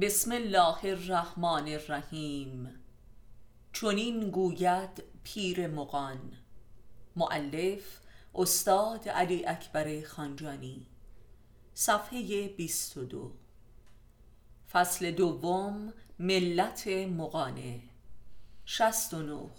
بسم الله الرحمن الرحیم. چنین گوید پیر مغان. معلف استاد علی اکبر خانجانی. صفحه 22 فصل دوم ملت مقانه 69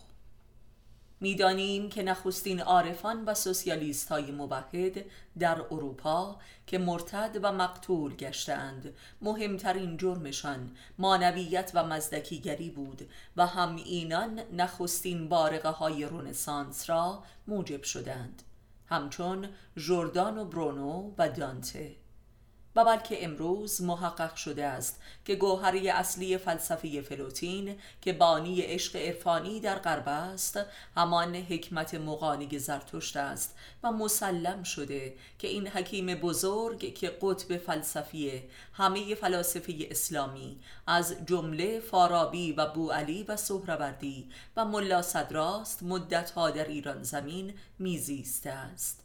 می‌دانیم که نخستین عارفان و سوسیالیست های موحد در اروپا که مرتد و مقتول گشتند مهمترین جرمشان مانویت و مزدکیگری بود و هم اینان نخستین بارقه های رونسانس را موجب شدند همچون جردان و برونو و دانته. و بلکه امروز محقق شده است که گوهری اصلی فلسفه فلوتین که بانی عشق عرفانی در غرب است همان حکمت مقانی زرتشت است و مسلم شده که این حکیم بزرگ که قطب فلسفی همه فلاسفه اسلامی از جمله فارابی و بوعلی و سهروردی و ملا صدراست مدتها در ایران زمین میزیسته است.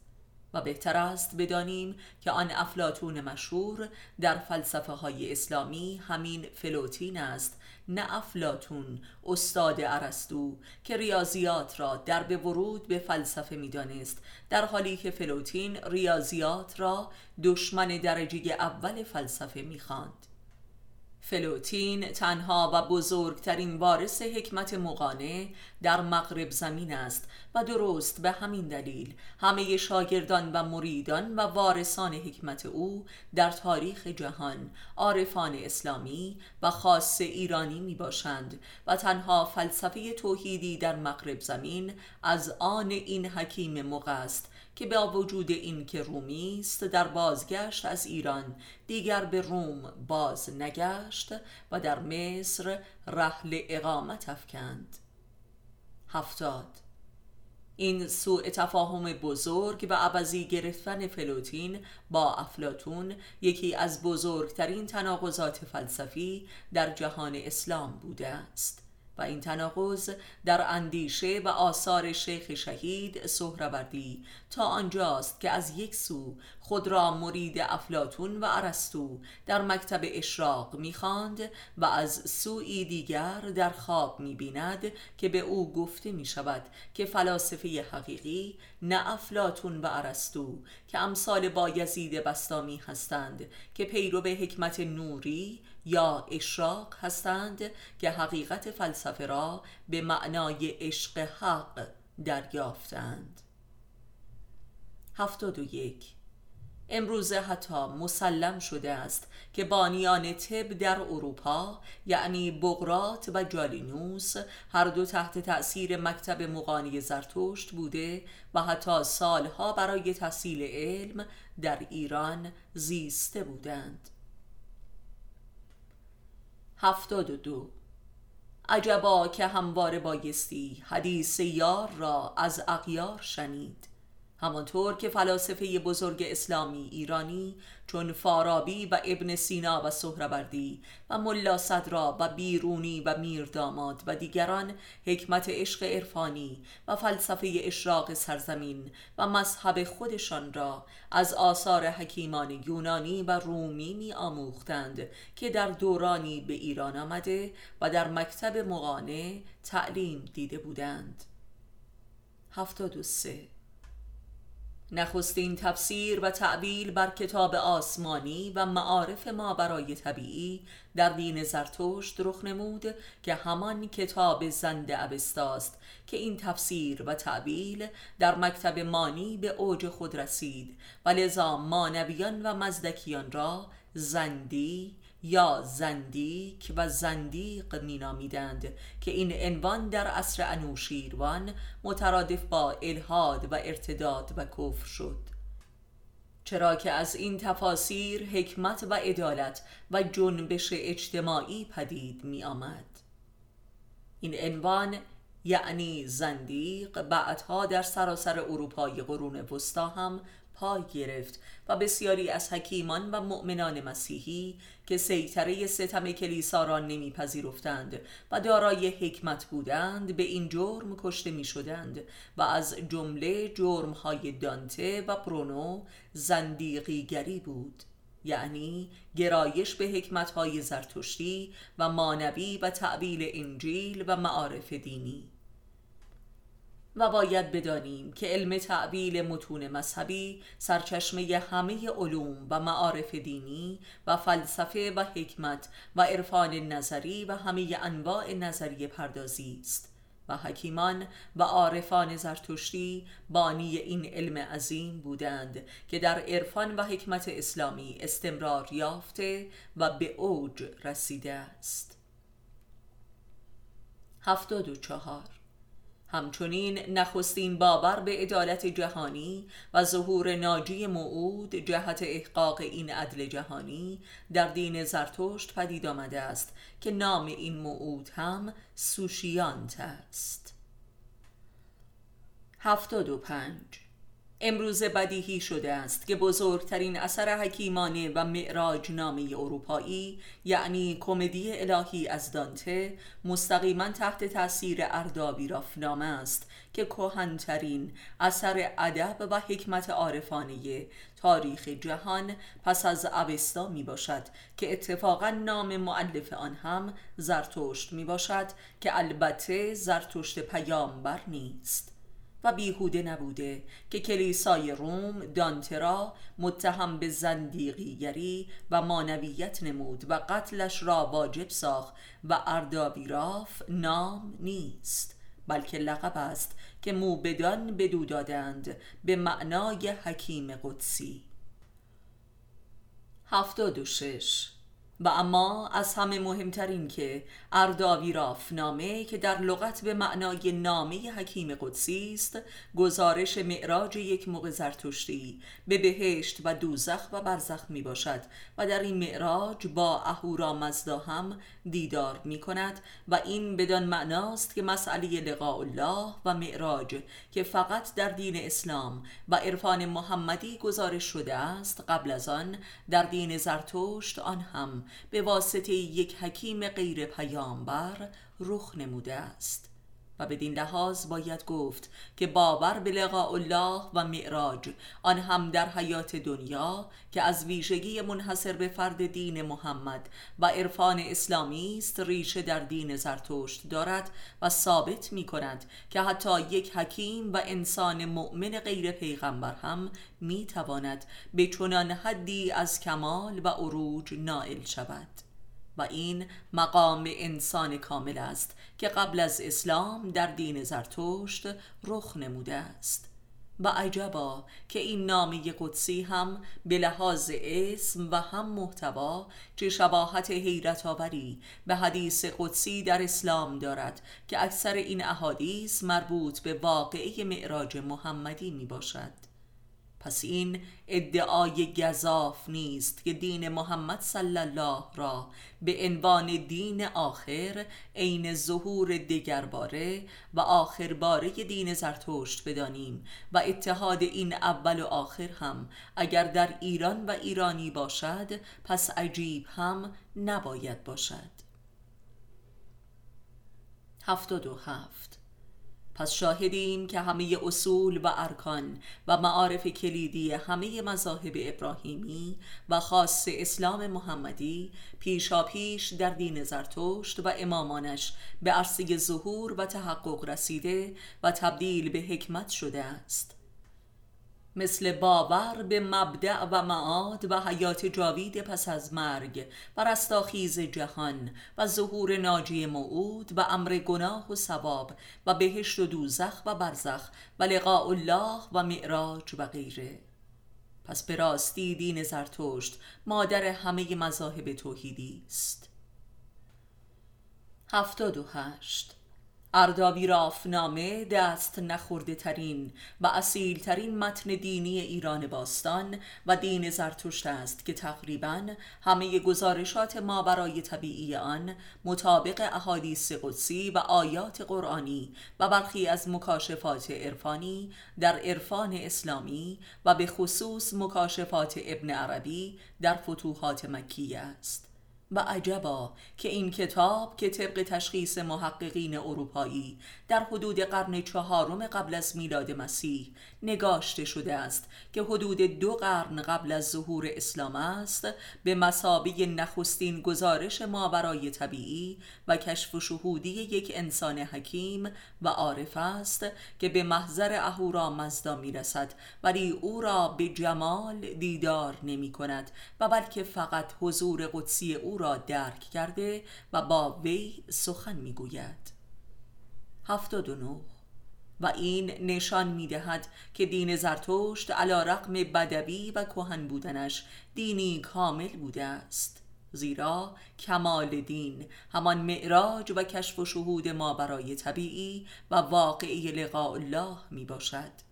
و بهتر است بدانیم که آن افلاتون مشهور در فلسفه های اسلامی همین فلوتین است نه افلاتون استاد ارسطو که ریاضیات را در به ورود به فلسفه می‌دانست در حالی که فلوتین ریاضیات را دشمن درجه اول فلسفه می‌خواند. فلوتین تنها و بزرگترین وارث حکمت مقانه در مغرب زمین است و درست به همین دلیل همه شاگردان و مریدان و وارثان حکمت او در تاریخ جهان عارفان اسلامی و خاص ایرانی می باشند و تنها فلسفه توحیدی در مغرب زمین از آن این حکیم مغ است که با وجود این که رومی است در بازگشت از ایران دیگر به روم باز نگشت و در مصر رحل اقامت افکند. هفتاد. این سوء تفاهم بزرگ و عوضی گرفتن فلوتین با افلاتون یکی از بزرگترین تناقضات فلسفی در جهان اسلام بوده است. و این تناقض در اندیشه و آثار شیخ شهید سهروردی تا آنجاست که از یک سو خود را مرید افلاتون و ارسطو در مکتب اشراق می‌خواند و از سوی دیگر در خواب می‌بیند که به او گفته می شود که فلاسفه حقیقی نه افلاتون و ارسطو که امثال بایزید بستامی هستند که پیرو به حکمت نوری یا اشراق هستند که حقیقت فلسفه را به معنای عشق حق دریافتند. هفتاد و یک. امروزه حتی مسلم شده است که بانیان طب در اروپا یعنی بغرات و جالینوس هر دو تحت تأثیر مکتب مقانی زرتشت بوده و حتی سالها برای تحصیل علم در ایران زیسته بودند. هفتاد و دو. عجبا که همواره بایستی حدیث یار را از اغیار شنید. همانطور که فلاسفه بزرگ اسلامی ایرانی چون فارابی و ابن سینا و سهروردی و ملا صدرا و بیرونی و میرداماد و دیگران حکمت عشق عرفانی و فلسفه اشراق سرزمین و مذهب خودشان را از آثار حکیمان یونانی و رومی می آموختند که در دورانی به ایران آمده و در مکتب مغانه تعلیم دیده بودند. هفتاد و سه نخستین تفسیر و تعبیل بر کتاب آسمانی و معارف ما برای طبیعی در دین زرتشت رخ نمود که همان کتاب زند اوستاست که این تفسیر و تعبیل در مکتب مانی به اوج خود رسید و لذا مانویان و مزدکیان را زندی یا زندیک و زندیق مینامیدند که این عنوان در عصر انوشیروان مترادف با الهاد و ارتداد و کفر شد. چرا که از این تفاسیر حکمت و عدالت و جنبش اجتماعی پدید می آمد این عنوان یعنی زندیق بعدها در سراسر اروپای قرون وسطا هم پای گرفت و بسیاری از حکیمان و مؤمنان مسیحی که سیطره ستم کلیسا را نمیپذیرفتند و دارای حکمت بودند به این جرم کشته می شدند و از جمله جرم های دانته و برونو زندیقیگری بود یعنی گرایش به حکمتهای زرتشتی و مانوی و تعبیل انجیل و معارف دینی. و باید بدانیم که علم تعبیل متون مذهبی سرچشمه همه علوم و معارف دینی و فلسفه و حکمت و عرفان نظری و همه انواع نظریه پردازی است. و حکیمان و عارفان زرتشتی بانی این علم عظیم بودند که در عرفان و حکمت اسلامی استمرار یافته و به اوج رسیده است. هفتاد و چهار همچنین نخستین باور به عدالت جهانی و ظهور ناجی موعود جهت احقاق این عدل جهانی در دین زرتشت پدید آمده است که نام این موعود هم سوشیانت است. هفتاد و پنج امروز بدیهی شده است که بزرگترین اثر حکیمانه و معراج نامی اروپایی یعنی کمدی الهی از دانته مستقیما تحت تاثیر اردابی رافنامه است که کهنترین اثر ادب و حکمت عارفانه تاریخ جهان پس از اوستا می باشد که اتفاقا نام معلف آن هم زرتشت می باشد که البته زرتشت پیامبر نیست. و بیهوده نبوده که کلیسای روم دانترا متهم به زندیقیگری و مانویت نمود و قتلش را واجب ساخت و اردابیراف نام نیست بلکه لقب است که موبدان بدو دادند به معنای حکیم قدسی. هفتاد و شش و اما از همه مهمترین که ارداویراف نامه که در لغت به معنای نامه حکیم قدسی است گزارش معراج یک موقع زرتشتی به بهشت و دوزخ و برزخ می باشد و در این معراج با اهورا مزدا هم دیدار می کند و این بدان معناست که مسئله لقاء الله و معراج که فقط در دین اسلام و عرفان محمدی گزارش شده است قبل از آن در دین زرتشت آن هم به واسطه یک حکیم غیر پیامبر رخ نموده است. و بدین لحاظ باید گفت که باور به لقاء الله و معراج آن هم در حیات دنیا که از ویژگی منحصر به فرد دین محمد و عرفان اسلامی است ریشه در دین زرتشت دارد و ثابت می کند که حتی یک حکیم و انسان مؤمن غیر پیغمبر هم می تواند به چنان حدی از کمال و عروج نائل شود. و این مقام انسان کامل است که قبل از اسلام در دین زرتشت رخ نموده است. و عجبا که این نامی قدسی هم به لحاظ اسم و هم محتوا چه شباهت حیرت آوری به حدیث قدسی در اسلام دارد که اکثر این احادیث مربوط به واقعه معراج محمدی می باشد پس این ادعای گذاف نیست که دین محمد صلی الله را به عنوان دین آخر عین ظهور دگرباره و آخرباره دین زرتشت بدانیم و اتحاد این اول و آخر هم اگر در ایران و ایرانی باشد پس عجیب هم نباید باشد. هفتاد و هفت پس شاهدیم که همه اصول و ارکان و معارف کلیدی همه مذاهب ابراهیمی و خاص اسلام محمدی پیشا پیش در دین زرتشت و امامانش به عرصه ظهور و تحقق رسیده و تبدیل به حکمت شده است. مثل باور به مبدع و معاد و حیات جاوید پس از مرگ و رستاخیز جهان و ظهور ناجی موعود و امر گناه و ثواب و بهشت و دوزخ و برزخ و لقاء الله و معراج و غیره. پس به راستی دین زرتشت مادر همه مذاهب توحیدی است. هفتاد و هشت اردابی رافنامه دست نخورده ترین و اصیل ترین متن دینی ایران باستان و دین زرتشت است که تقریبا همه گزارشات ما برای طبیعی آن مطابق احادیث قدسی و آیات قرآنی و برخی از مکاشفات عرفانی در عرفان اسلامی و به خصوص مکاشفات ابن عربی در فتوحات مکیه است. و عجبا که این کتاب که طبق تشخیص محققین اروپایی در حدود قرن چهارم قبل از میلاد مسیح نگاشته شده است که حدود دو قرن قبل از ظهور اسلام است به مسابه نخستین گزارش ماورای طبیعی و کشف و شهودی یک انسان حکیم و عارف است که به محضر اهورا مزدا می‌رسد ولی او را به جمال دیدار نمی کند و بلکه فقط حضور قدسی او را درک کرده و با وی سخن می‌گوید. 79 و این نشان می دهد که دین زرتشت علا رقم بدوی و کهن بودنش دینی کامل بوده است. زیرا کمال دین همان معراج و کشف و شهود ما برای طبیعی و واقعی لقاء الله می باشد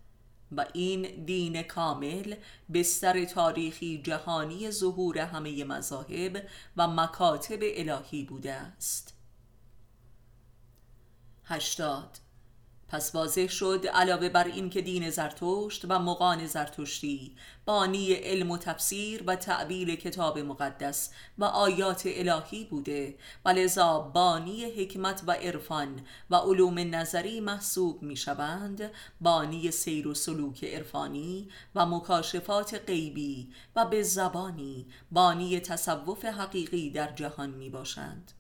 و این دین کامل بستر تاریخی جهانی ظهور همه مذاهب و مکاتب الهی بوده است. هشتاد پس واضح شد علاوه بر این که دین زرتشت و مقان زرتشتی بانی علم و تفسیر و تعبیل کتاب مقدس و آیات الهی بوده. و لذا بانی حکمت و عرفان و علوم نظری محسوب می شوند بانی سیر و سلوک عرفانی و مکاشفات غیبی و به زبانی بانی تصوف حقیقی در جهان می باشند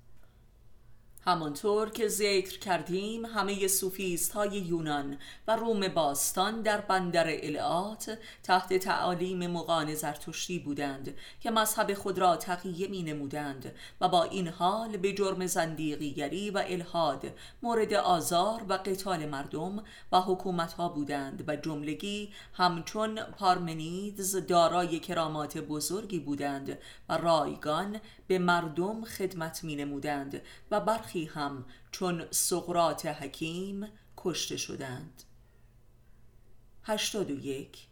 همانطور که ذکر کردیم همه سوفیست های یونان و روم باستان در بندر الات تحت تعالیم مقان زرتشتی بودند که مذهب خود را تقیه می نمودند و با این حال به جرم زندیقیگری و الهاد مورد آزار و قتال مردم و حکومت ها بودند و جملگی همچون پارمنیدز دارای کرامات بزرگی بودند و رایگان به مردم خدمت می نمودند و برخی هم چون سقرات حکیم کشته شدند. 81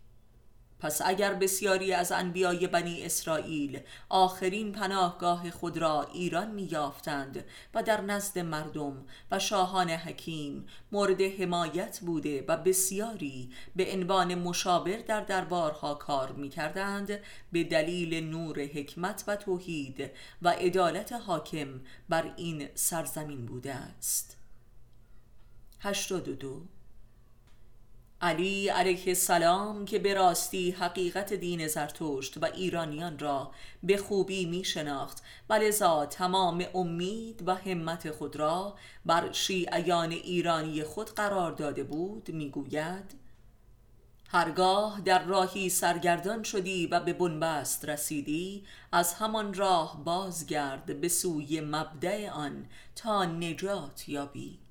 پس اگر بسیاری از انبیای بنی اسرائیل آخرین پناهگاه خود را ایران می یافتند و در نزد مردم و شاهان حکیم مورد حمایت بوده و بسیاری به عنوان مشاور در دربارها کار می کردند به دلیل نور حکمت و توحید و عدالت حاکم بر این سرزمین بوده است. 82 علی علیه السلام که به راستی حقیقت دین زرتشت و ایرانیان را به خوبی می شناخت و لذا تمام امید و همت خود را بر شیعیان ایرانی خود قرار داده بود می گوید هرگاه در راهی سرگردان شدی و به بنبست رسیدی از همان راه بازگرد به سوی مبدع آن تا نجات یابی.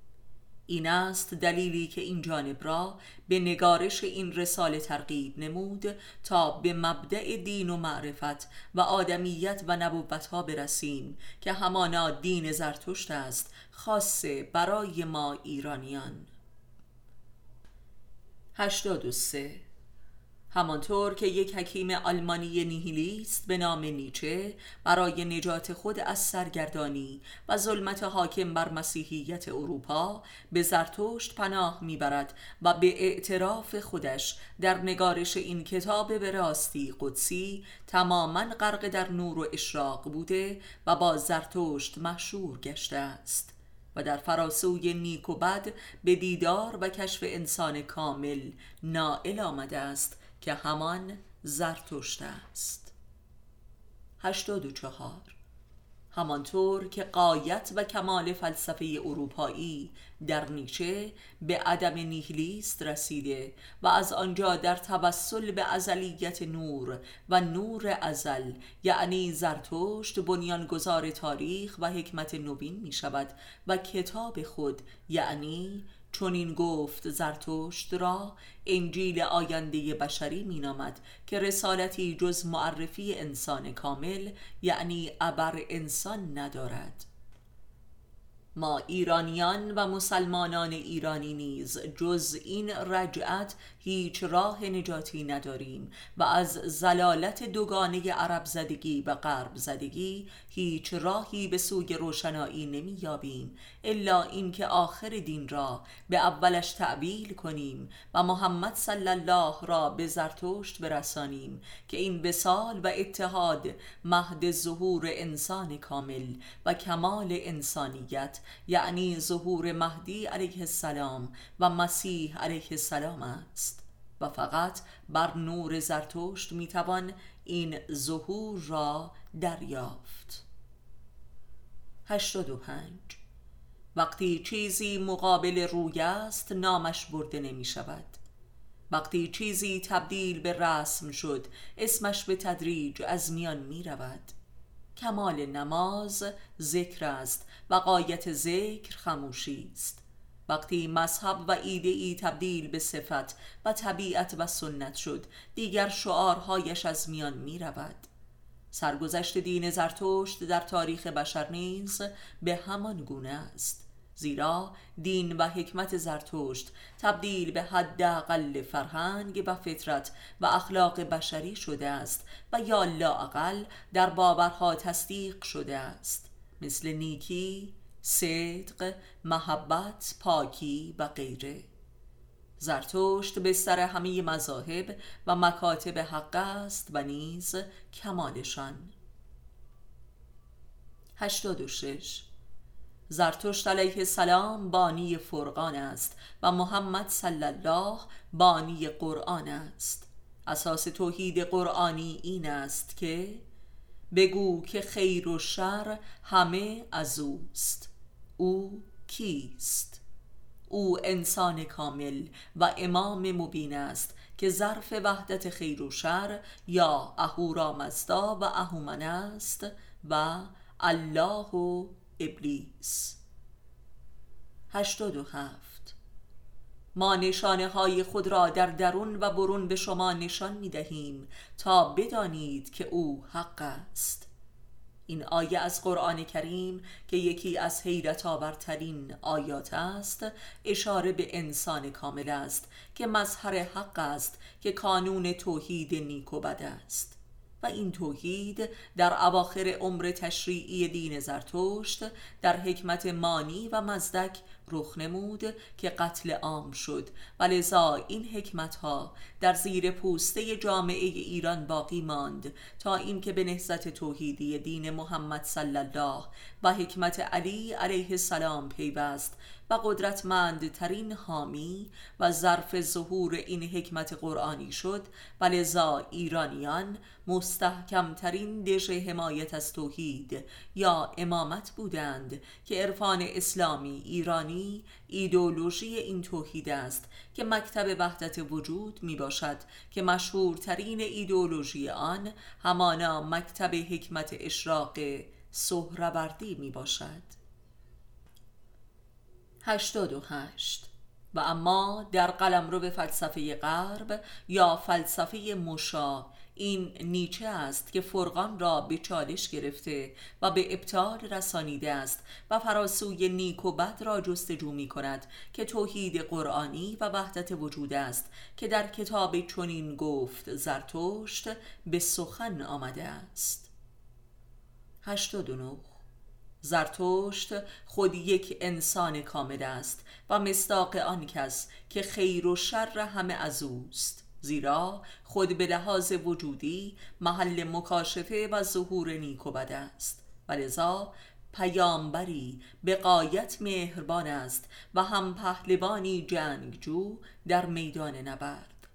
این است دلیلی که این جانب را به نگارش این رساله ترغیب نمود تا به مبدع دین و معرفت و آدمیت و نبوت ها برسیم که همانا دین زرتشت است خاصه برای ما ایرانیان. 83 همانطور که یک حکیم آلمانی نیهیلیست به نام نیچه برای نجات خود از سرگردانی و ظلمت حاکم بر مسیحیت اروپا به زرتشت پناه می‌برد و به اعتراف خودش در نگارش این کتاب به راستی قدسی تماما غرق در نور و اشراق بوده و با زرتشت مشهور گشته است و در فراسوی نیک و بد به دیدار و کشف انسان کامل نائل آمده است که همان زرتشت است. 84 همانطور که قایت و کمال فلسفه اروپایی در نیچه به عدم نیهلیست رسیده و از آنجا در توسل به ازلیت نور و نور ازل یعنی زرتشت بنیانگذار تاریخ و حکمت نوین می شود و کتاب خود یعنی چون این گفت زرتشت را انجیل آینده بشری مینامد که رسالتی جز معرفی انسان کامل یعنی ابر انسان ندارد. ما ایرانیان و مسلمانان ایرانی نیز جز این رجعت هیچ راه نجاتی نداریم و از زلالت دوگانه عرب زدگی و غرب زدگی هیچ راهی به سوی روشنایی نمی یابیم الا اینکه آخر دین را به اولش تعبیل کنیم و محمد صلی الله را به زرتشت برسانیم که این بسال و اتحاد مهد ظهور انسان کامل و کمال انسانیت یعنی ظهور مهدی علیه السلام و مسیح علیه السلام است. فقط بر نور زرتشت می‌توان این ظهور را دریافت. 85 وقتی چیزی مقابل روی است نامش برده نمی شود. وقتی چیزی تبدیل به رسم شد اسمش به تدریج از میان می رود. کمال نماز ذکر است و قایت ذکر خموشی است. وقتی مذهب و ایده ای تبدیل به صفت و طبیعت و سنت شد دیگر شعارهایش از میان می رود سرگذشت دین زرتشت در تاریخ بشر نیز به همان گونه است زیرا دین و حکمت زرتشت تبدیل به حداقل فرهنگ و فطرت و اخلاق بشری شده است و یا لاقل در باورها تصدیق شده است. مثل نیکی، صدق، محبت، پاکی و غیره. زرتشت بستر همه مذاهب و مکاتب حق است و نیز کمالشان. 86 زرتشت علیه السلام بانی فرقان است و محمد صلی الله بانی قرآن است. اساس توحید قرآنی این است که بگو که خیر و شر همه از اوست. او کیست؟ او انسان کامل و امام مبین است که ظرف وحدت خیر و شر یا اهورامزدا و اهومن است و الله و ابلیس 87 ما نشانه های خود را در درون و برون به شما نشان می دهیم تا بدانید که او حق است. این آیه از قرآن کریم که یکی از حیرت آورترین آیات است اشاره به انسان کامل است که مظهر حق است که کانون توحید نیک و بد است. و این توحید در اواخر عمر تشریعی دین زرتشت در حکمت مانی و مزدک رخ نمود که قتل عام شد. و لذا این حکمت ها در زیر پوسته جامعه ایران باقی ماند تا اینکه به نهضت توحیدی دین محمد صلی الله و حکمت علی علیه السلام پیوست و قدرتمندترین حامی و ظرف ظهور این حکمت قرآنی شد و لذا ایرانیان مستحکمترین دژ حمایت از توحید یا امامت بودند که عرفان اسلامی ایرانی ایدولوژی این توحید است که مکتب وحدت وجود می باشد که مشهورترین ایدولوژی آن همانا مکتب حکمت اشراق سهروردی می باشد. 88 و اما در قلمرو به فلسفه غرب یا فلسفه مشا این نیچه است که فرقان را به چالش گرفته و به ابطال رسانیده است و فراسوی نیک و بد را جستجو می کند که توحید قرآنی و وحدت وجود است که در کتاب چنین گفت زرتشت به سخن آمده است. 89 زرتشت خود یک انسان کامل است و مصداق آن کس که خیر و شر همه از اوست. زیرا خود به لحاظ وجودی محل مکاشفه و ظهور نیک و بد است. و لذا پیامبری به قایت مهربان است و هم پهلوانی جنگجو در میدان نبرد.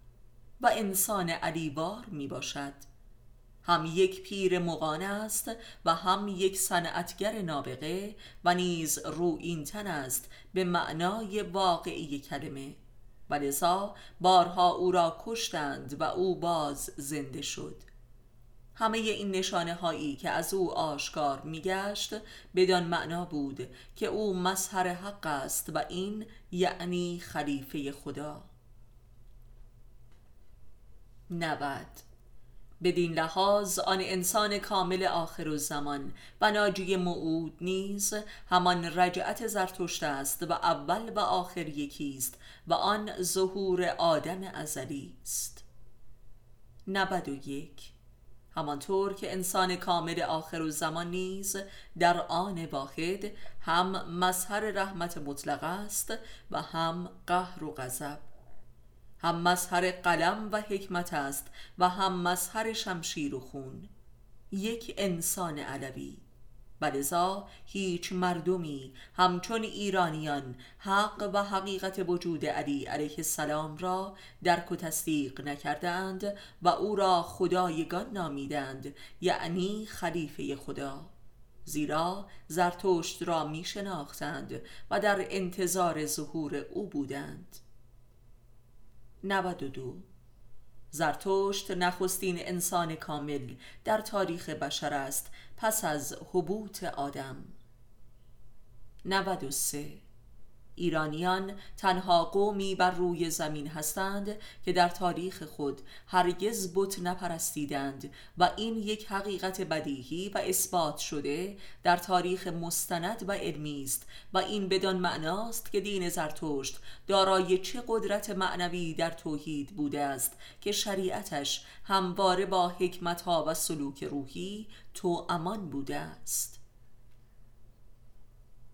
و انسان علیوار می باشد. هم یک پیر مغان است و هم یک صنعتگر نابغه و نیز رو این تن است به معنای واقعی کلمه. و لذا بارها او را کشتند و او باز زنده شد. همه این نشانه هایی که از او آشکار میگشت بدان معنا بود که او مظهر حق است و این یعنی خلیفه خدا. 90 بدین لحاظ آن انسان کامل آخر و زمان و ناجی معود نیز همان رجعت زرتشت است و اول و آخر یکیست و آن ظهور آدم ازلی است. 91 همانطور که انسان کامل آخر و زمان نیز در آن واحد هم مظهر رحمت مطلق است و هم قهر و غضب. هم مظهر قلم و حکمت است و هم مظهر شمشیر و خون. یک انسان علوی. ولذا هیچ مردمی همچون ایرانیان حق و حقیقت وجود علی علیه السلام را درک و تصدیق نکردند و او را خدایگان نامیدند یعنی خلیفه خدا. زیرا زرتشت را می شناختند و در انتظار ظهور او بودند. 92 زرتشت نخستین انسان کامل در تاریخ بشر است پس از حبوط آدم. 93 ایرانیان تنها قومی بر روی زمین هستند که در تاریخ خود هرگز بت نپرستیدند و این یک حقیقت بدیهی و اثبات شده در تاریخ مستند و علمی است و این بدان معناست که دین زرتشت دارای چه قدرت معنوی در توحید بوده است که شریعتش همواره با حکمتها و سلوک روحی تو امان بوده است.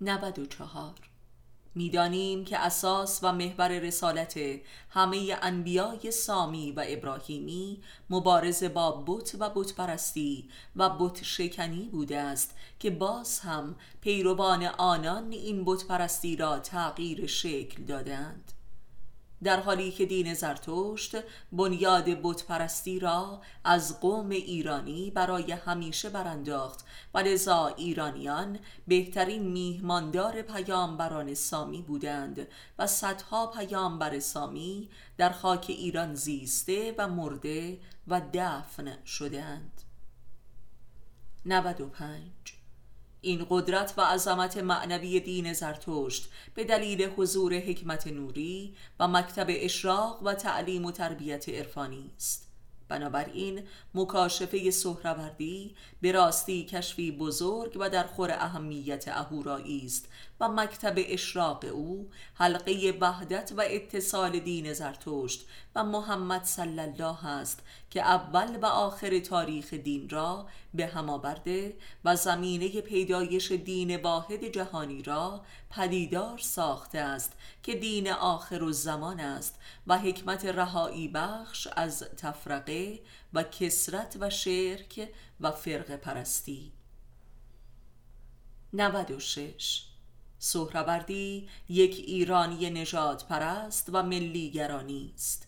94 می‌دانیم که اساس و محور رسالت همه انبیای سامی و ابراهیمی مبارزه با بت و بت پرستی و بت شکنی بوده است که باز هم پیروان آنان این بت پرستی را تغییر شکل دادند در حالی که دین زرتشت بنیاد بت پرستی را از قوم ایرانی برای همیشه برانداخت و لذا ایرانیان بهترین میهماندار پیامبران سامی بودند و صدها پیامبر سامی در خاک ایران زیسته و مرده و دفن شدند 95 این قدرت و عظمت معنوی دین زرتشت به دلیل حضور حکمت نوری و مکتب اشراق و تعلیم و تربیت عرفانی است. بنابراین مکاشفه سهروردی به راستی کشفی بزرگ و در خور اهمیت اهورایی است و مکتب اشراق او حلقه وحدت و اتصال دین زرتشت و محمد صلی الله است که اول و آخر تاریخ دین را به هم آورده و زمینه پیدایش دین واحد جهانی را پدیدار ساخته است که دین آخر و زمان است و حکمت رهایی بخش از تفرقه و کسرت و شرک و فرق پرستی. 96 سهروردی یک ایرانی نجات پرست و ملیگرانی است.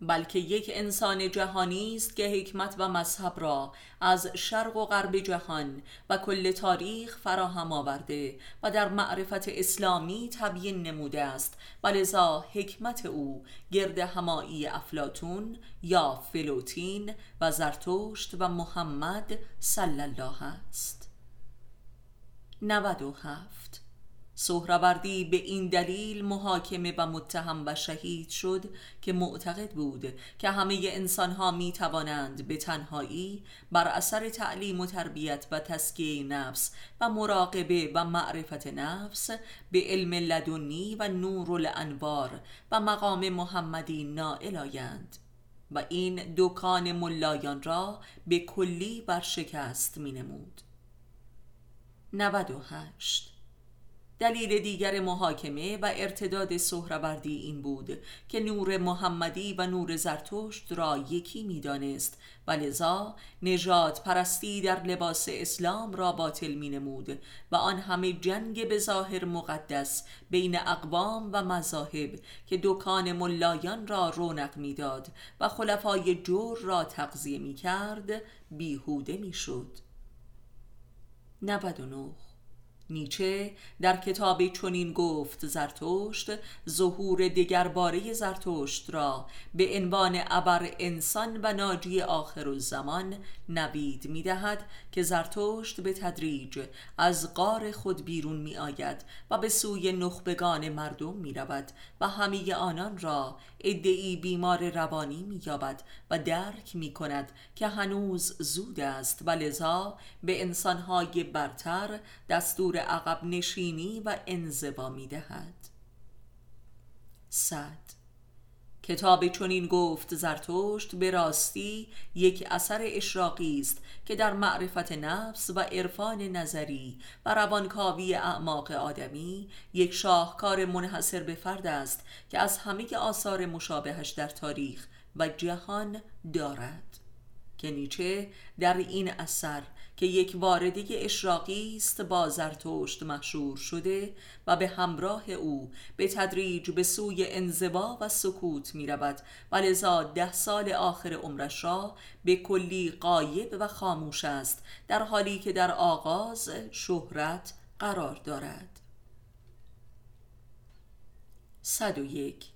بلکه یک انسان جهانی است که حکمت و مذهب را از شرق و غرب جهان و کل تاریخ فراهم آورده و در معرفت اسلامی تبیین نموده است. و لذا حکمت او گرد همایی افلاتون یا فلوتین و زرتشت و محمد صلی الله است. 97 سهروردی به این دلیل محاکمه و متهم و شهید شد که معتقد بود که همه انسان ها می توانند به تنهایی بر اثر تعلیم و تربیت و تسکیه نفس و مراقبه و معرفت نفس به علم لدنی و نور الانوار و مقام محمدی نائل آیند و این دکان ملایان را به کلی برشکست می نمود 98 دلیل دیگر محاکمه و ارتداد سهروردی این بود که نور محمدی و نور زرتشت را یکی می‌دانست و لذا نجات پرستی در لباس اسلام را باطل می نمود و آن همه جنگ به ظاهر مقدس بین اقوام و مذاهب که دکان ملایان را رونق می‌داد و خلفای جور را تقضیه می کرد بیهوده می شد 99 نیچه در کتاب چنین گفت زرتشت ظهور دگرباره زرتشت را به عنوان ابر انسان و ناجی آخر الزمان نوید می دهد که زرتشت به تدریج از غار خود بیرون می آید و به سوی نخبگان مردم می رود و همه آنان را ادعی بیمار روانی می یابد و درک می کند که هنوز زود است و لذا به انسانهای برتر دستور عقب نشینی و انزوا می دهد. صد. کتاب چنین گفت زرتشت به راستی یک اثر اشراقی است که در معرفت نفس و عرفان نظری و روانکاوی اعماق آدمی یک شاهکار منحصر به فرد است که از همه آثار مشابهش در تاریخ و جهان دارد. که نیچه در این اثر که یک وارده اشراقی است با زرتشت مشهور شده و به همراه او به تدریج به سوی انزوا و سکوت می رود و لذا ده سال آخر عمرش را به کلی قایب و خاموش است در حالی که در آغاز شهرت قرار دارد. 101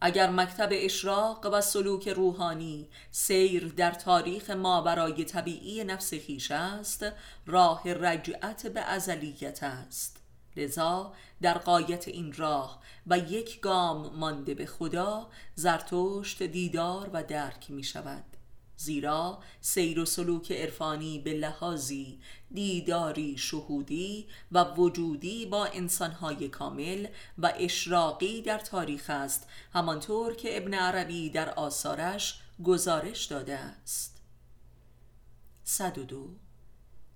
اگر مکتب اشراق و سلوک روحانی سیر در تاریخ ما برای طبیعی نفس خیش است راه رجعت به ازلیت است. لذا در قایت این راه و یک گام مانده به خدا زرتشت دیدار و درک می شود زیرا سیر و سلوک عرفانی به لحاظی دیداری شهودی و وجودی با انسانهای کامل و اشراقی در تاریخ است همانطور که ابن عربی در آثارش گزارش داده است. 102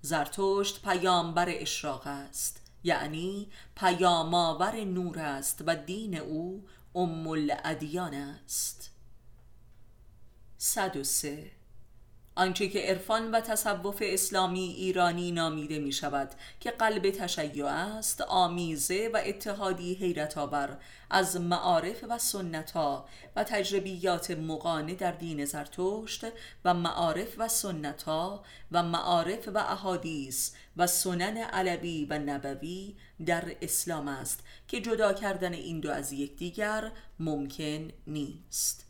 زرتشت پیامبر اشراق است یعنی پیامآور نور است و دین او ام الادیان است. 103 آنچه که عرفان و تصوف اسلامی ایرانی نامیده می شود که قلب تشیع است آمیزه و اتحادی حیرت آور از معارف و سنت ها و تجربیات مقانه در دین زرتشت و معارف و سنت ها و معارف و احادیث و سنن علوی و نبوی در اسلام است که جدا کردن این دو از یکدیگر ممکن نیست.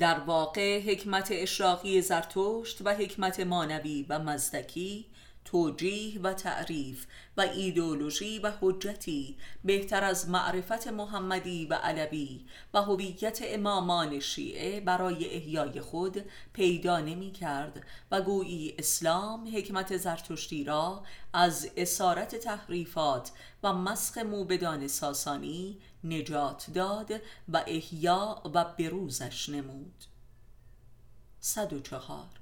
در واقع حکمت اشراقی زرتشت و حکمت مانوی و مزدکی توجیه و تعریف و ایدولوژی و حجتی بهتر از معرفت محمدی و علوی و هویت امامان شیعه برای احیای خود پیدا نمی کرد و گویی اسلام حکمت زرتشتی را از اسارت تحریفات و مسخ موبدان ساسانی نجات داد و احیا و بروزش نمود. 104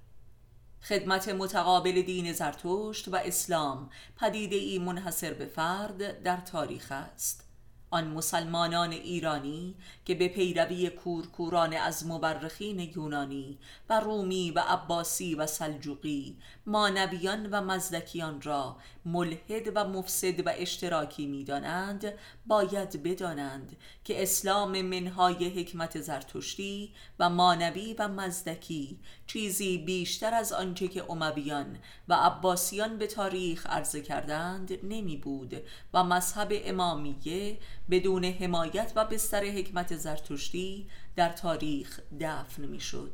خدمت متقابل دین زرتشت و اسلام پدیده ای منحصر به فرد در تاریخ است. آن مسلمانان ایرانی که به پیروی کورکوران از مورخین یونانی و رومی و عباسی و سلجوقی مانویان و مزدکیان را ملحد و مفسد و اشتراکی می‌دانند باید بدانند که اسلام منهای حکمت زرتشتی و مانوی و مزدکی چیزی بیشتر از آنچه که امویان و عباسیان به تاریخ عرضه کردند نمی بود و مذهب امامیه بدون حمایت و بستر حکمت زرتشتی در تاریخ دفن می شد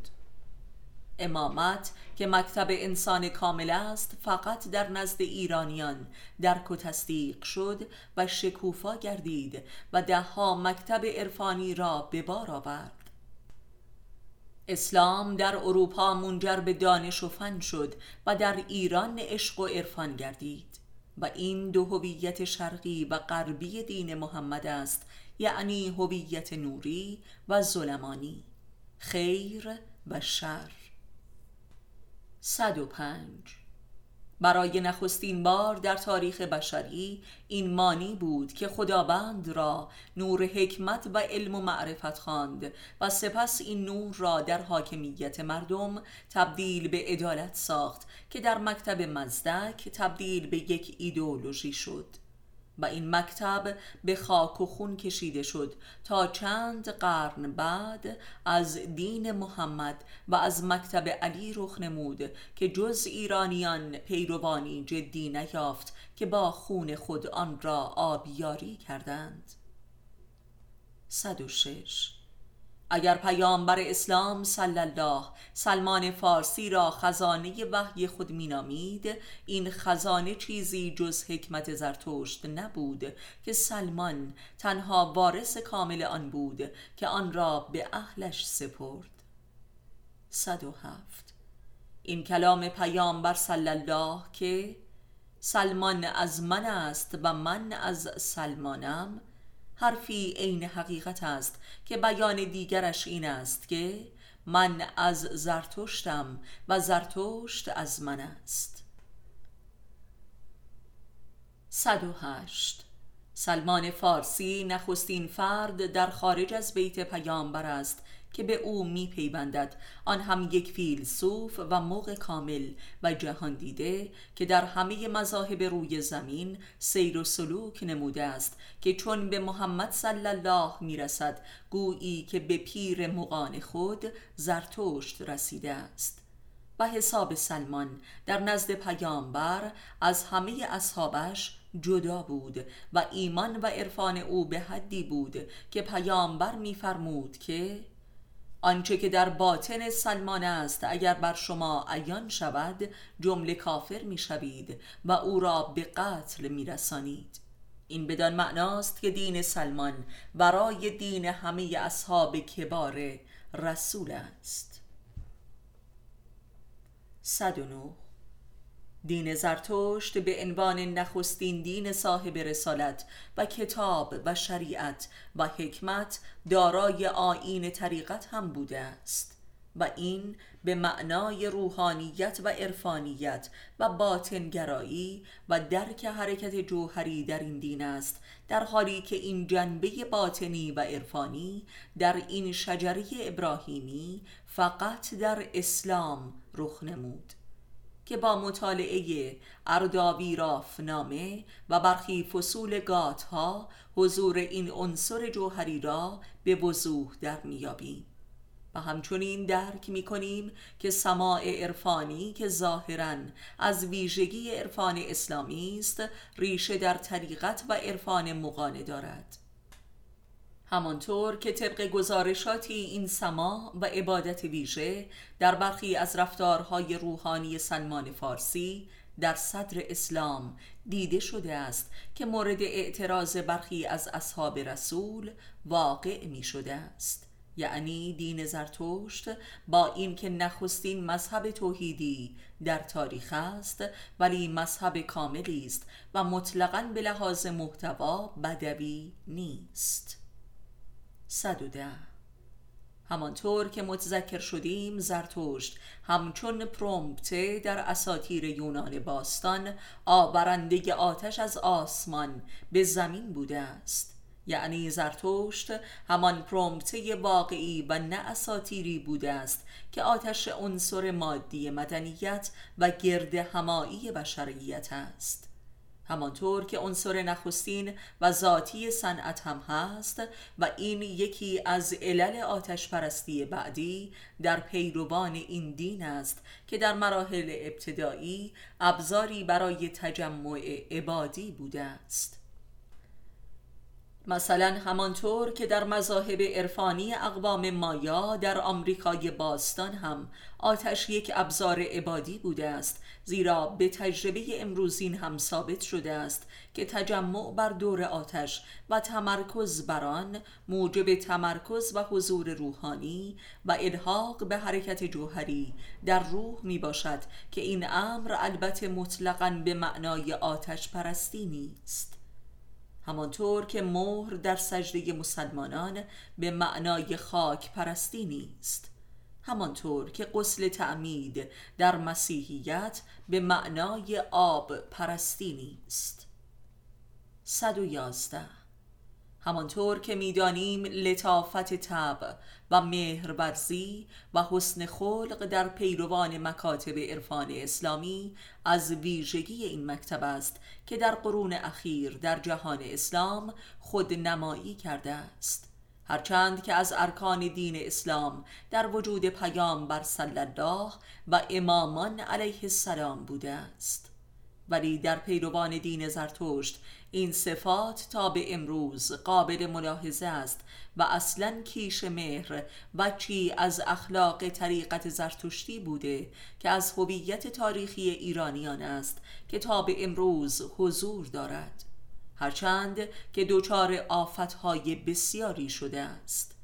امامت که مکتب انسان کامل است فقط در نزد ایرانیان درک و تصدیق شد و شکوفا گردید و دهها مکتب عرفانی را به بار آورد. اسلام در اروپا منجر به دانش و فن شد و در ایران عشق و عرفان گردید و این دو هویت شرقی و غربی دین محمد است یعنی هویت نوری و ظلمانی. خیر و شر. 105 برای نخستین بار در تاریخ بشری این مانی بود که خداوند را نور حکمت و علم و معرفت خواند و سپس این نور را در حاکمیت مردم تبدیل به عدالت ساخت که در مکتب مزدک تبدیل به یک ایدئولوژی شد. و این مکتب به خاک و خون کشیده شد تا چند قرن بعد از دین محمد و از مکتب علی رخ نمود که جز ایرانیان پیروانی جدی نیافت که با خون خود آن را آبیاری کردند. 106 اگر پیامبر اسلام صلی الله سلمان فارسی را خزانه وحی خود مینامید این خزانه چیزی جز حکمت زرتشت نبود که سلمان تنها وارث کامل آن بود که آن را به اهلش سپرد. 107 این کلام پیامبر صلی الله که سلمان از من است و من از سلمانم حرفی عین حقیقت است که بیان دیگرش این است که من از زرتشتم و زرتشت از من است. 108 سلمان فارسی نخستین فرد در خارج از بیت پیامبر است که به او می پیوندد آن هم یک فیلسوف و موق کامل و جهان دیده که در همه مذاهب روی زمین سیر و سلوک نموده است که چون به محمد صلی الله می رسد گویی که به پیر مقان خود زرتشت رسیده است. و حساب سلمان در نزد پیامبر از همه اصحابش جدا بود و ایمان و عرفان او به حدی بود که پیامبر میفرمود که آنچه که در باطن سلمان است اگر بر شما عیان شود جمله کافر می‌شوید و او را به قتل میرسانید. این بدان معناست که دین سلمان برای دین همه اصحاب کبار رسول است. 109 دین زرتشت به عنوان نخستین دین صاحب رسالت و کتاب و شریعت و حکمت دارای آیین طریقت هم بوده است و این به معنای روحانیت و عرفانیت و باطنگرایی و درک حرکت جوهری در این دین است در حالی که این جنبه باطنی و عرفانی در این شجره ابراهیمی فقط در اسلام رخ نمود. که با مطالعه ارداوی رافنامه و برخی فصول گات ها حضور این عنصر جوهری را به وضوح در میابیم و همچنین درک می کنیم که سماع عرفانی که ظاهرا از ویژگی عرفان اسلامی است ریشه در طریقت و عرفان مقانه دارد. همانطور که طبق گزارشاتی این سما و عبادت ویژه در برخی از رفتارهای روحانی سلمان فارسی در صدر اسلام دیده شده است که مورد اعتراض برخی از اصحاب رسول واقع می شده است. یعنی دین زرتشت با اینکه نخستین مذهب توحیدی در تاریخ است ولی مذهب کاملی است و مطلقا به لحاظ محتوا بدوی نیست. 110 همانطور که متذکر شدیم زرتشت همچون پرومپته در اساتیر یونان باستان آورنده آتش از آسمان به زمین بوده است. یعنی زرتشت همان پرومپته واقعی و نه اساتیری بوده است که آتش عنصر مادی مدنیت و گرد همایی بشریت است. همانطور که عنصر نخستین و ذاتی صنعت هم هست و این یکی از علل آتش پرستی بعدی در پیروان این دین است که در مراحل ابتدایی ابزاری برای تجمع عبادی بوده است. مثلا همانطور که در مذاهب عرفانی اقوام مایا در آمریکای باستان هم آتش یک ابزار عبادی بوده است زیرا به تجربه امروزین هم ثابت شده است که تجمع بر دور آتش و تمرکز بر آن موجب تمرکز و حضور روحانی و الحاق به حرکت جوهری در روح می باشد که این امر البته مطلقا به معنای آتش پرستی نیست. همانطور که مهر در سجده مسلمانان به معنای خاک پرستی نیست. همانطور که غسل تعمید در مسیحیت به معنای آب پرستی نیست. 111 همانطور که می‌دانیم لطافت طبع و مهرورزی و حسن خلق در پیروان مکاتب عرفان اسلامی از ویژگی این مکتب است که در قرون اخیر در جهان اسلام خود نمایی کرده است. هرچند که از ارکان دین اسلام در وجود پیام بر الله و امامان علیه السلام بوده است. ولی در پیروان دین زرتشت این صفات تا به امروز قابل ملاحظه است و اصلا کیش مهر بچی از اخلاق طریقت زرتشتی بوده که از هویت تاریخی ایرانیان است که تا به امروز حضور دارد. هرچند که دچار آفتهای بسیاری شده است.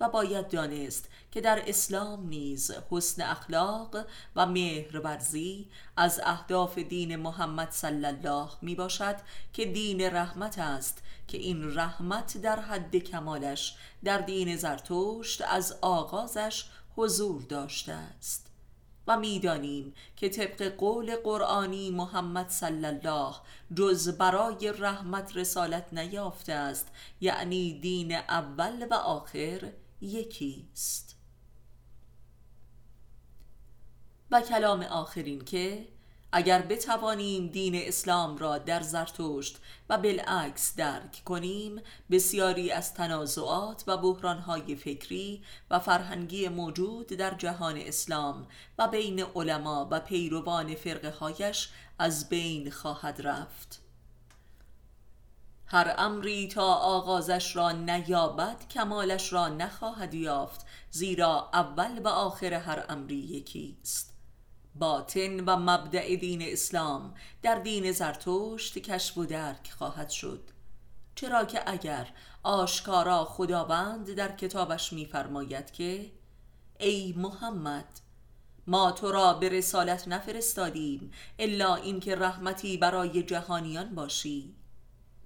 و باید دانست که در اسلام نیز حسن اخلاق و مهرورزی از اهداف دین محمد صلی الله می باشد که دین رحمت است که این رحمت در حد کمالش در دین زرتشت از آغازش حضور داشته است. و می‌دانیم که طبق قول قرآنی محمد صلی الله جز برای رحمت رسالت نیافته است یعنی دین اول و آخر یکیست. و کلام آخرین که اگر بتوانیم دین اسلام را در زرتشت و بالعکس درک کنیم بسیاری از تنازعات و بحرانهای فکری و فرهنگی موجود در جهان اسلام و بین علما و پیروان فرقه هایش از بین خواهد رفت. هر امری تا آغازش را نیابد کمالش را نخواهد یافت زیرا اول و آخر هر امری یکیست باطن و مبدع دین اسلام در دین زرتشت کشف و درک خواهد شد. چرا که اگر آشکارا خداوند در کتابش میفرماید که ای محمد ما تو را به رسالت نفرستادیم الا اینکه رحمتی برای جهانیان باشی.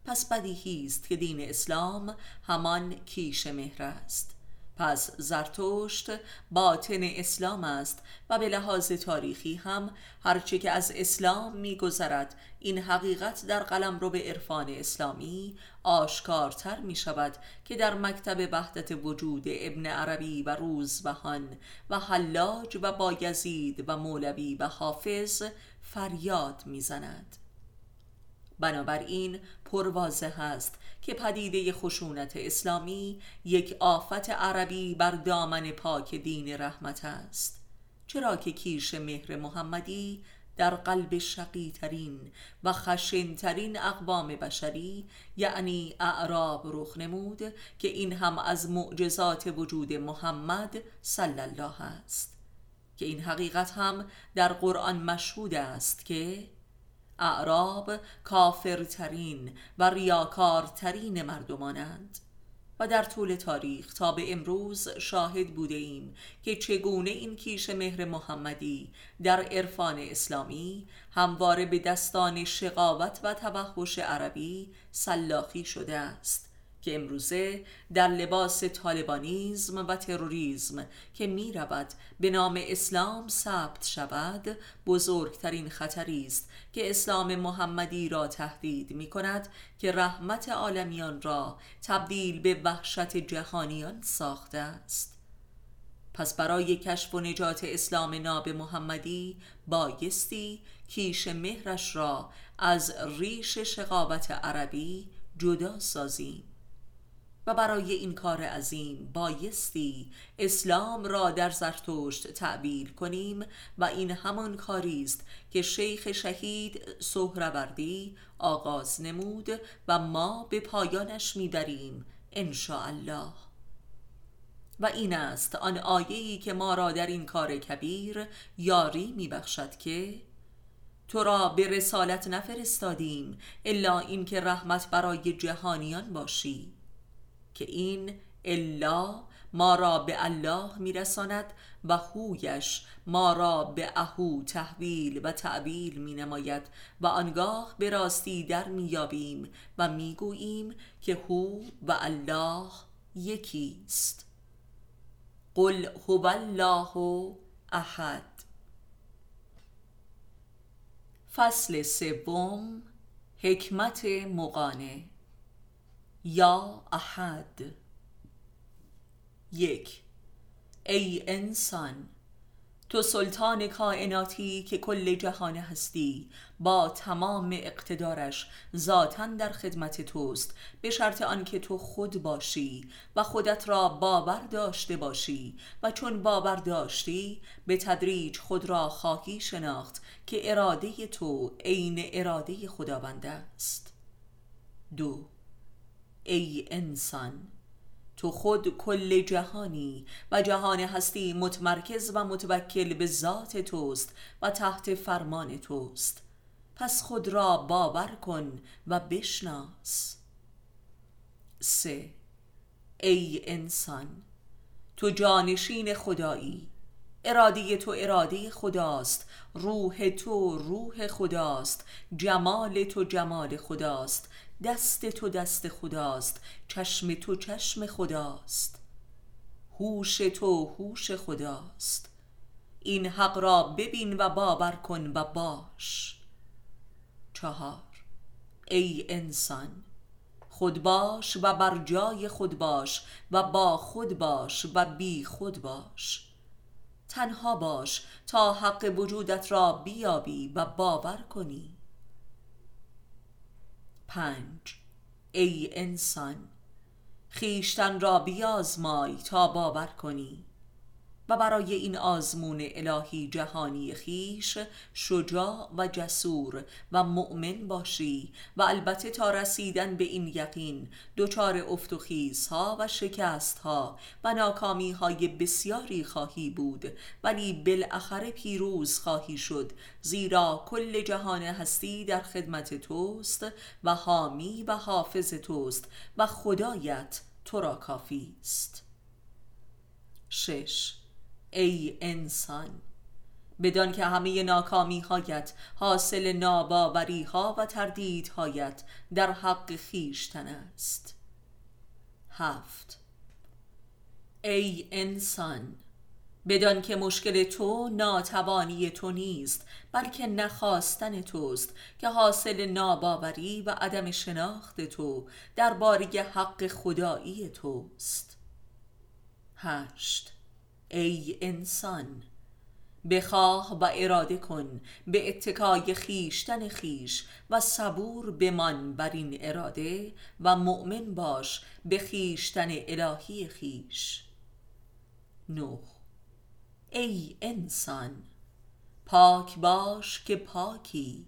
پس بدیهی است که دین اسلام همان کیش مهر است. پس زرتشت باطن اسلام است و به لحاظ تاریخی هم هرچه که از اسلام میگذرد این حقیقت در قلم رو به عرفان اسلامی آشکارتر می شود که در مکتب وحدت وجود ابن عربی و روزبهان و حلاج و بایزید و مولوی و حافظ فریاد می‌زند. بنابراین پروازه است که پدیده خشونت اسلامی یک آفت عربی بر دامن پاک دین رحمت است. چرا که کیش مهر محمدی در قلب شقیترین و خشنترین اقوام بشری یعنی اعراب رخ نمود که این هم از معجزات وجود محمد صلی الله است. که این حقیقت هم در قرآن مشهود است که اعراب کافرترین و ریاکارترین مردمانند. و در طول تاریخ تا به امروز شاهد بوده ایم که چگونه این کیش مهر محمدی در عرفان اسلامی همواره به دستان شقاوت و توحش عربی سلاخی شده است. که امروزه در لباس طالبانیزم و تروریزم که می رود به نام اسلام ثبت شود بزرگترین خطری است که اسلام محمدی را تهدید می کند که رحمت عالمیان را تبدیل به وحشت جهانیان ساخته است. پس برای کشف و نجات اسلام ناب محمدی بایستی کیش مهرش را از ریش شقاوت عربی جدا سازیم. و برای این کار عظیم بایستی اسلام را در زرتشت تعبیر کنیم و این همان کاری است که شیخ شهید سهروردی آغاز نمود و ما به پایانش می‌بریم ان الله و این است آن آیه‌ای که ما را در این کار کبیر یاری میبخشد که تو را به رسالت نفرستادیم الا اینکه رحمت برای جهانیان باشی. که این الا ما را به الله میرساند و هویش ما را به اهو تحویل و تعبیل می نماید و آنگاه به راستی در میابیم و می‌گوییم که هو و الله یکیست. قل هو الله احد. فصل سوم حکمت مقانه یا احد. یک. ای انسان تو سلطان کائناتی که کل جهان هستی با تمام اقتدارش ذاتا در خدمت توست به شرط آنکه تو خود باشی و خودت را باور داشته باشی و چون باور داشتی به تدریج خود را خواهی شناخت که اراده تو عین اراده خداوند است. دو. ای انسان تو خود کل جهانی و جهان هستی متمرکز و متوکل به ذات توست و تحت فرمان توست. پس خود را باور کن و بشناس. سه ای انسان تو جانشین خدایی. اراده تو اراده خداست روح تو روح خداست جمال تو جمال خداست. دست تو دست خداست چشم تو چشم خداست. هوش تو هوش خداست. این حق را ببین و باور کن و باش. چهار ای انسان خود باش و بر جای خود باش و با خود باش و بی خود باش. تنها باش تا حق وجودت را بیابی و باور کنی. پنج. ای انسان خیشتن را بیازمای تا باور کنی. برای این آزمون الهی جهانی خیش شجاع و جسور و مؤمن باشی و البته تا رسیدن به این یقین دچار افت و ها و شکست ها و ناکامی های بسیاری خواهی بود. ولی بالاخره پیروز خواهی شد. زیرا کل جهان هستی در خدمت توست و حامی و حافظ توست و خدایت تو را کافی است. شش ای انسان. بدان که همه ناکامی هایت حاصل ناباوری ها و هایت در حق خیشتن است. هفت. ای انسان بدان که مشکل تو ناتوانی تو نیست بلکه نخواستن توست که حاصل ناباوری و عدم شناخت تو درباره حق خدایی توست. هشت. ای انسان. بخواه و اراده کن به اتکای خیشتن خیش و صبور بمان بر این اراده و مؤمن باش به خیشتن الهی خیش نوح. ای انسان پاک باش که پاکی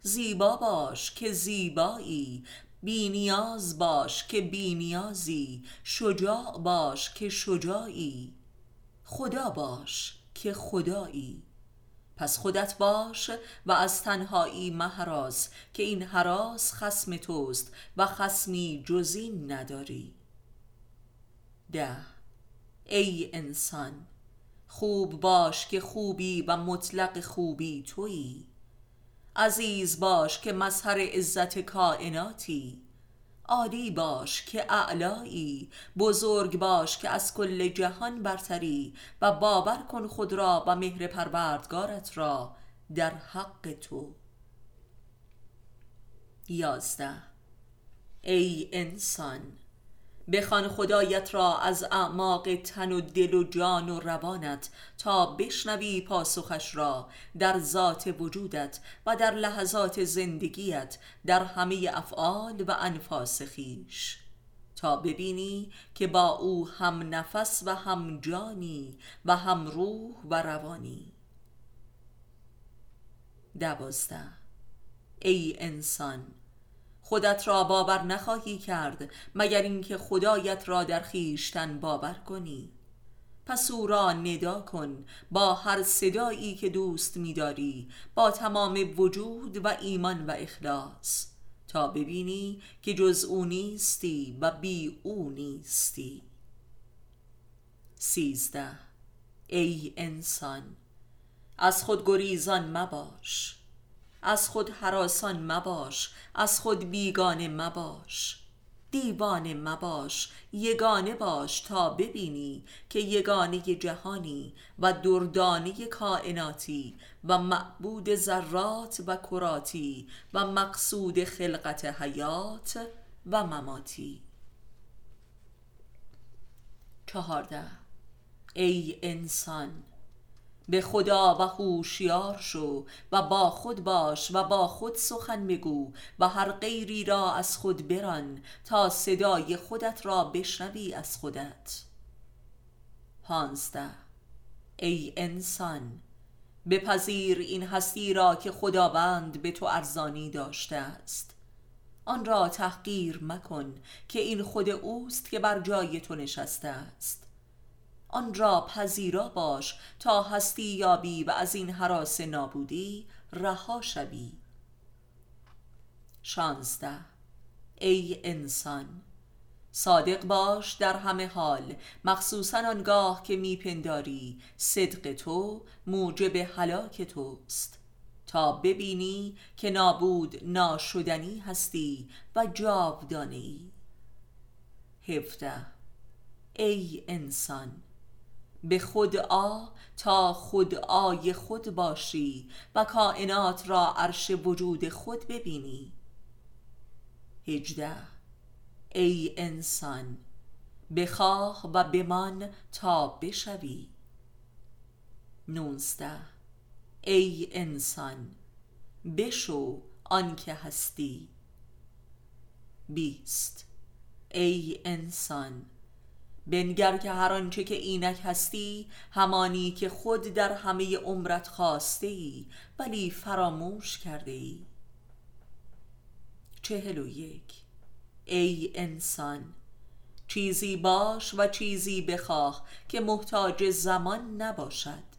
زیبا باش که زیبایی بینیاز باش که بینیازی شجاع باش که شجاعی. خدا باش که خدایی. پس خودت باش و از تنهایی مهراز که این حراس خسم توست و خسمی جزین نداری. ده. ای انسان خوب باش که خوبی و مطلق خوبی تویی. عزیز باش که مظهر عزت کائناتی. عالی باش که اعلایی بزرگ باش که از کل جهان برتری و باور کن خود را و مهر پروردگارت را در حق تو. یازده. ای انسان بخوان خدایت را از اعماق تن و دل و جان و روانت تا بشنوی پاسخش را در ذات وجودت و در لحظات زندگیت در همه افعال و انفاس خیش تا ببینی که با او هم نفس و هم جانی و هم روح و روانی. دوازده. ای انسان خودت را باور نخواهی کرد مگر اینکه خدایت را در خیشتن باور کنی. پس او را ندا کن با هر صدایی که دوست میداری با تمام وجود و ایمان و اخلاص تا ببینی که جز او نیستی و بی او نیستی. سیزده. ای انسان از خود گریزان مباش. از خود حراسان مباش از خود بیگانه مباش. دیوانه مباش یگانه باش تا ببینی که یگانه جهانی و دردانه کائناتی و معبود ذرات و کراتی و مقصود خلقت حیات و مماتی. چهارده. ای انسان به خدا و هوشیار شو و با خود باش و با خود سخن بگو و هر غیری را از خود بران تا صدای خودت را بشنوی از خودت. پانزده. ای انسان بپذیر این هستی را که خداوند به تو ارزانی داشته است. آن را تحقیر مکن که این خود اوست که بر جای تو نشسته است. آن را پذیرا باش تا هستی یابی و از این حراس نابودی رها شوی. شانزده. ای انسان صادق باش در همه حال مخصوصا آنگاه که میپنداری صدق تو موجب هلاک توست. تا ببینی که نابود ناشدنی هستی و جاودانه ای هفته ای انسان به خود آ تا خود آی خود باشی و کائنات را عرش وجود خود ببینی. هجده. ای انسان بخواه و بمان تا بشوی. نونزده. ای انسان بشو آنکه هستی. بیست. ای انسان بنگر که هر آنچه که اینک هستی همانی که خود در همه عمرت خواسته ای ولی فراموش کرده ای. چهل و یک. ای انسان چیزی باش و چیزی بخواه که محتاج زمان نباشد.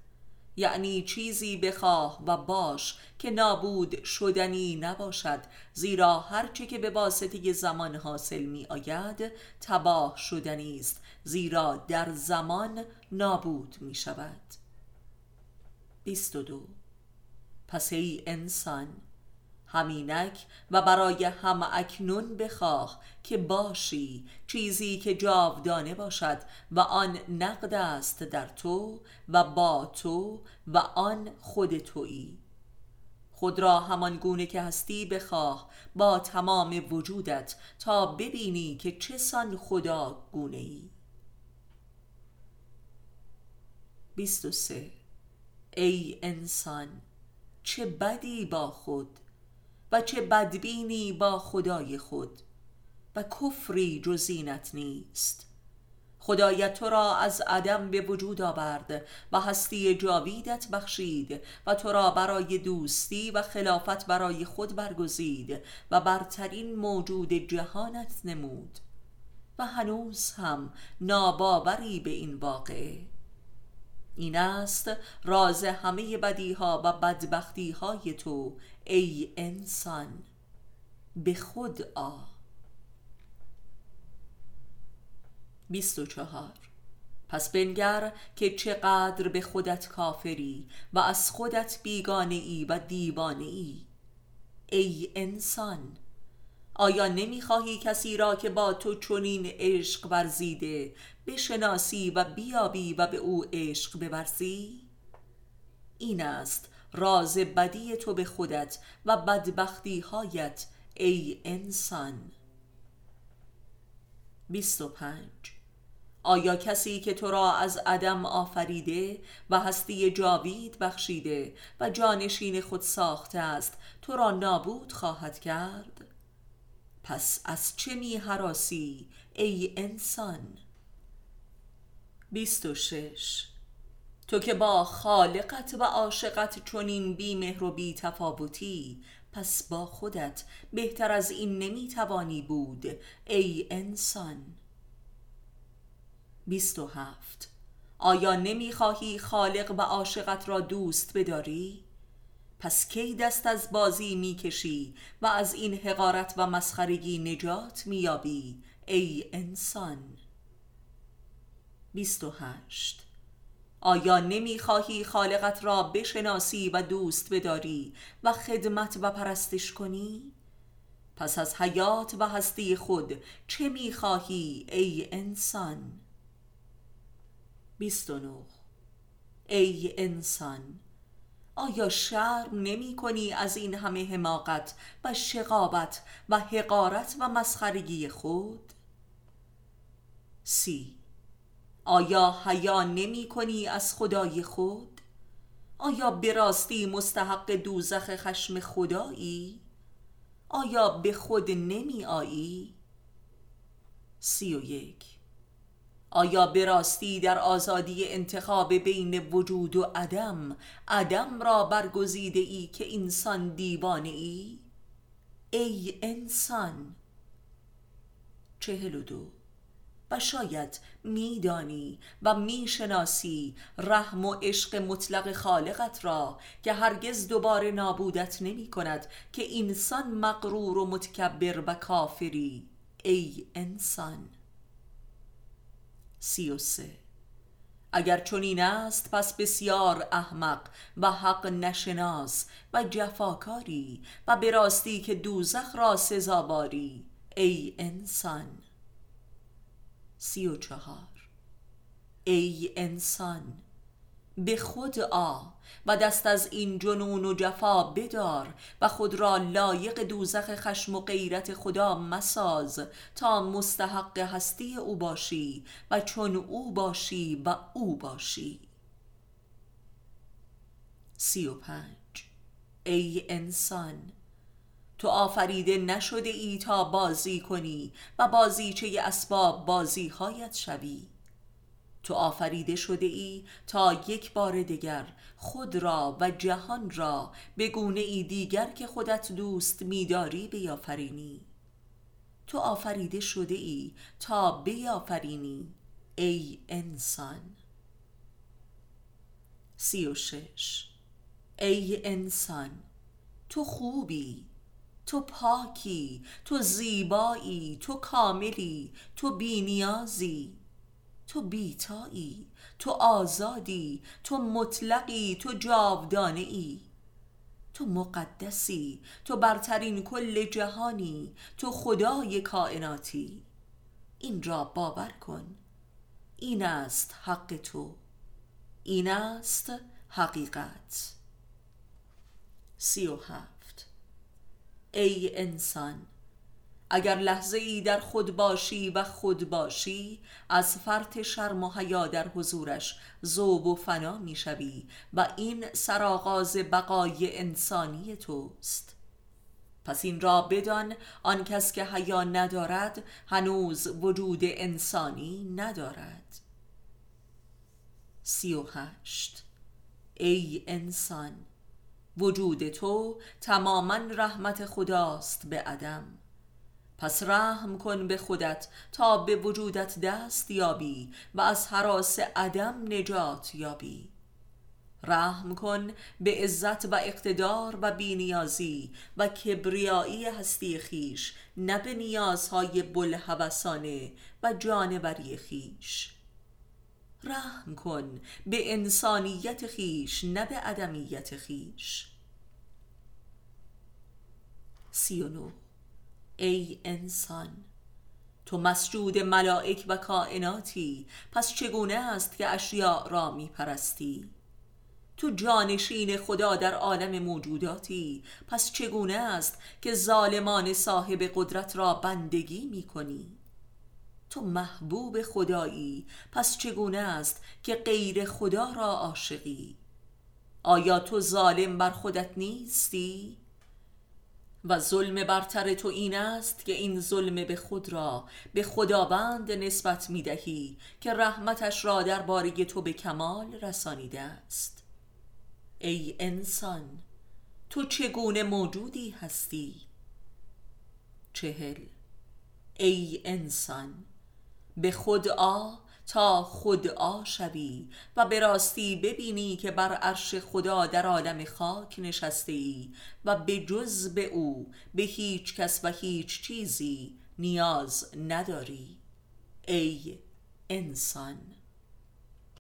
یعنی چیزی بخواه و باش که نابود شدنی نباشد زیرا هرچه که به واسطه زمان حاصل می آید تباه شدنی است زیرا در زمان نابود می شود 22 پس ای انسان همینک و برای هم اکنون بخواه که باشی چیزی که جاودانه باشد و آن نقد است در تو و با تو و آن خود تویی. خود را همان گونه که هستی بخواه با تمام وجودت تا ببینی که چه سان خدا گونه ای 23 ای انسان چه بدی با خود و چه بدبینی با خدای خود و کفری جزینت نیست. خدایت تو را از عدم به وجود آورد و هستی جاویدت بخشید و تو را برای دوستی و خلافت برای خود برگزید و برترین موجود جهانت نمود. و هنوز هم ناباوری به این واقعه. این است راز همه بدیها و بدبختی های تو ای انسان به خود آ. 24 پس بنگر که چقدر به خودت کافری و از خودت بیگانه ای و دیوانه ای ای انسان آیا نمی‌خواهی کسی را که با تو چنین عشق ورزیده بشناسی و بیابی و به او عشق بورزی؟ این است راز بدی تو به خودت و بدبختی هایت ای انسان 25 آیا کسی که تو را از عدم آفریده و هستی جاوید بخشیده و جانشین خود ساخته است تو را نابود خواهد کرد؟ پس از چه می حراسی ای انسان؟ 26 تو که با خالقت و عاشقت چنین بی مهر و بی تفاوتی پس با خودت بهتر از این نمی توانی بود ای انسان. 27 آیا نمی خواهی خالق و عاشقت را دوست بداری؟ پس کی دست از بازی می‌کشی و از این حقارت و مسخرگی نجات میابی ای انسان؟ 28 آیا نمی‌خواهی خالقت را بشناسی و دوست بداری و خدمت و پرستش کنی؟ پس از حیات و هستی خود چه می‌خواهی ای انسان؟ 29 ای انسان آیا شرم نمی کنی از این همه حماقت و شقابت و حقارت و مسخرگی خود؟ سی آیا حیا نمی کنی از خدای خود؟ آیا به راستی مستحق دوزخ خشم خدایی؟ آیا به خود نمی آیی؟ سی و یک آیا به راستی در آزادی انتخاب بین وجود و عدم عدم را برگزیده ای که انسان دیوانه ای؟ ای انسان چهل و دو و شاید میدانی و می‌شناسی رحم و عشق مطلق خالقت را که هرگز دوباره نابودت نمی کند که انسان مقرور و متکبر و کافری. ای انسان. سی و سه. اگر چنین است پس بسیار احمق و حق نشناس و جفاکاری و به راستی که دوزخ را سزاواری. ای انسان. سی و چهار. ای انسان به خود آ و دست از این جنون و جفا بدار و خود را لایق دوزخ خشم و غیرت خدا مساز تا مستحق هستی او باشی و چون او باشی و او باشی. سی و پنج. ای انسان تو آفریده نشده ای تا بازی کنی و بازیچه اسباب بازی هایت شوی. تو آفریده شده ای تا یک بار دیگر خود را و جهان را به گونه ای دیگر که خودت دوست میداری بیافرینی. تو آفریده شده ای تا بیافرینی ای انسان. سی و شش. ای انسان تو خوبی. تو پاکی تو زیبایی تو کاملی تو بینیازی تو بیتایی تو آزادی تو مطلقی تو جاودانه ای تو مقدسی تو برترین کل جهانی تو خدای کائناتی. این را باور کن این است حق تو این است حقیقت. سی و هفت. ای انسان اگر لحظه ای در خود باشی و خود باشی از فرط شرم و حیا در حضورش زوب و فنا می‌شوی و این سرآغاز بقای انسانی توست. پس این را بدان آن کس که حیا ندارد هنوز وجود انسانی ندارد. سی و هشت. ای انسان وجود تو تماما رحمت خداست به عدم. پس رحم کن به خودت تا به وجودت دست یابی و از حراس عدم نجات یابی. رحم کن به عزت و اقتدار و بینیازی و کبریایی هستی خیش نه به نیازهای بلحوثانه و جانوری خیش. رحم کن به انسانیت خیش نه به ادمیت خیش. سی و نو ای انسان تو مسجود ملائک و کائناتی پس چگونه است که اشیاء را می پرستی تو جانشین خدا در عالم موجوداتی پس چگونه است که ظالمان صاحب قدرت را بندگی می کنی تو محبوب خدایی پس چگونه است که غیر خدا را عاشقی آیا تو ظالم بر خودت نیستی؟ و ظلم برتر تو این است که این ظلم به خود را به خداوند نسبت می دهی که رحمتش را در باره تو به کمال رسانیده است ای انسان تو چگونه موجودی هستی؟ چهل ای انسان به خود آ تا خود شوی و به راستی ببینی که بر عرش خدا در عالم خاک نشسته ای و به جز به او به هیچ کس و هیچ چیزی نیاز نداری ای انسان.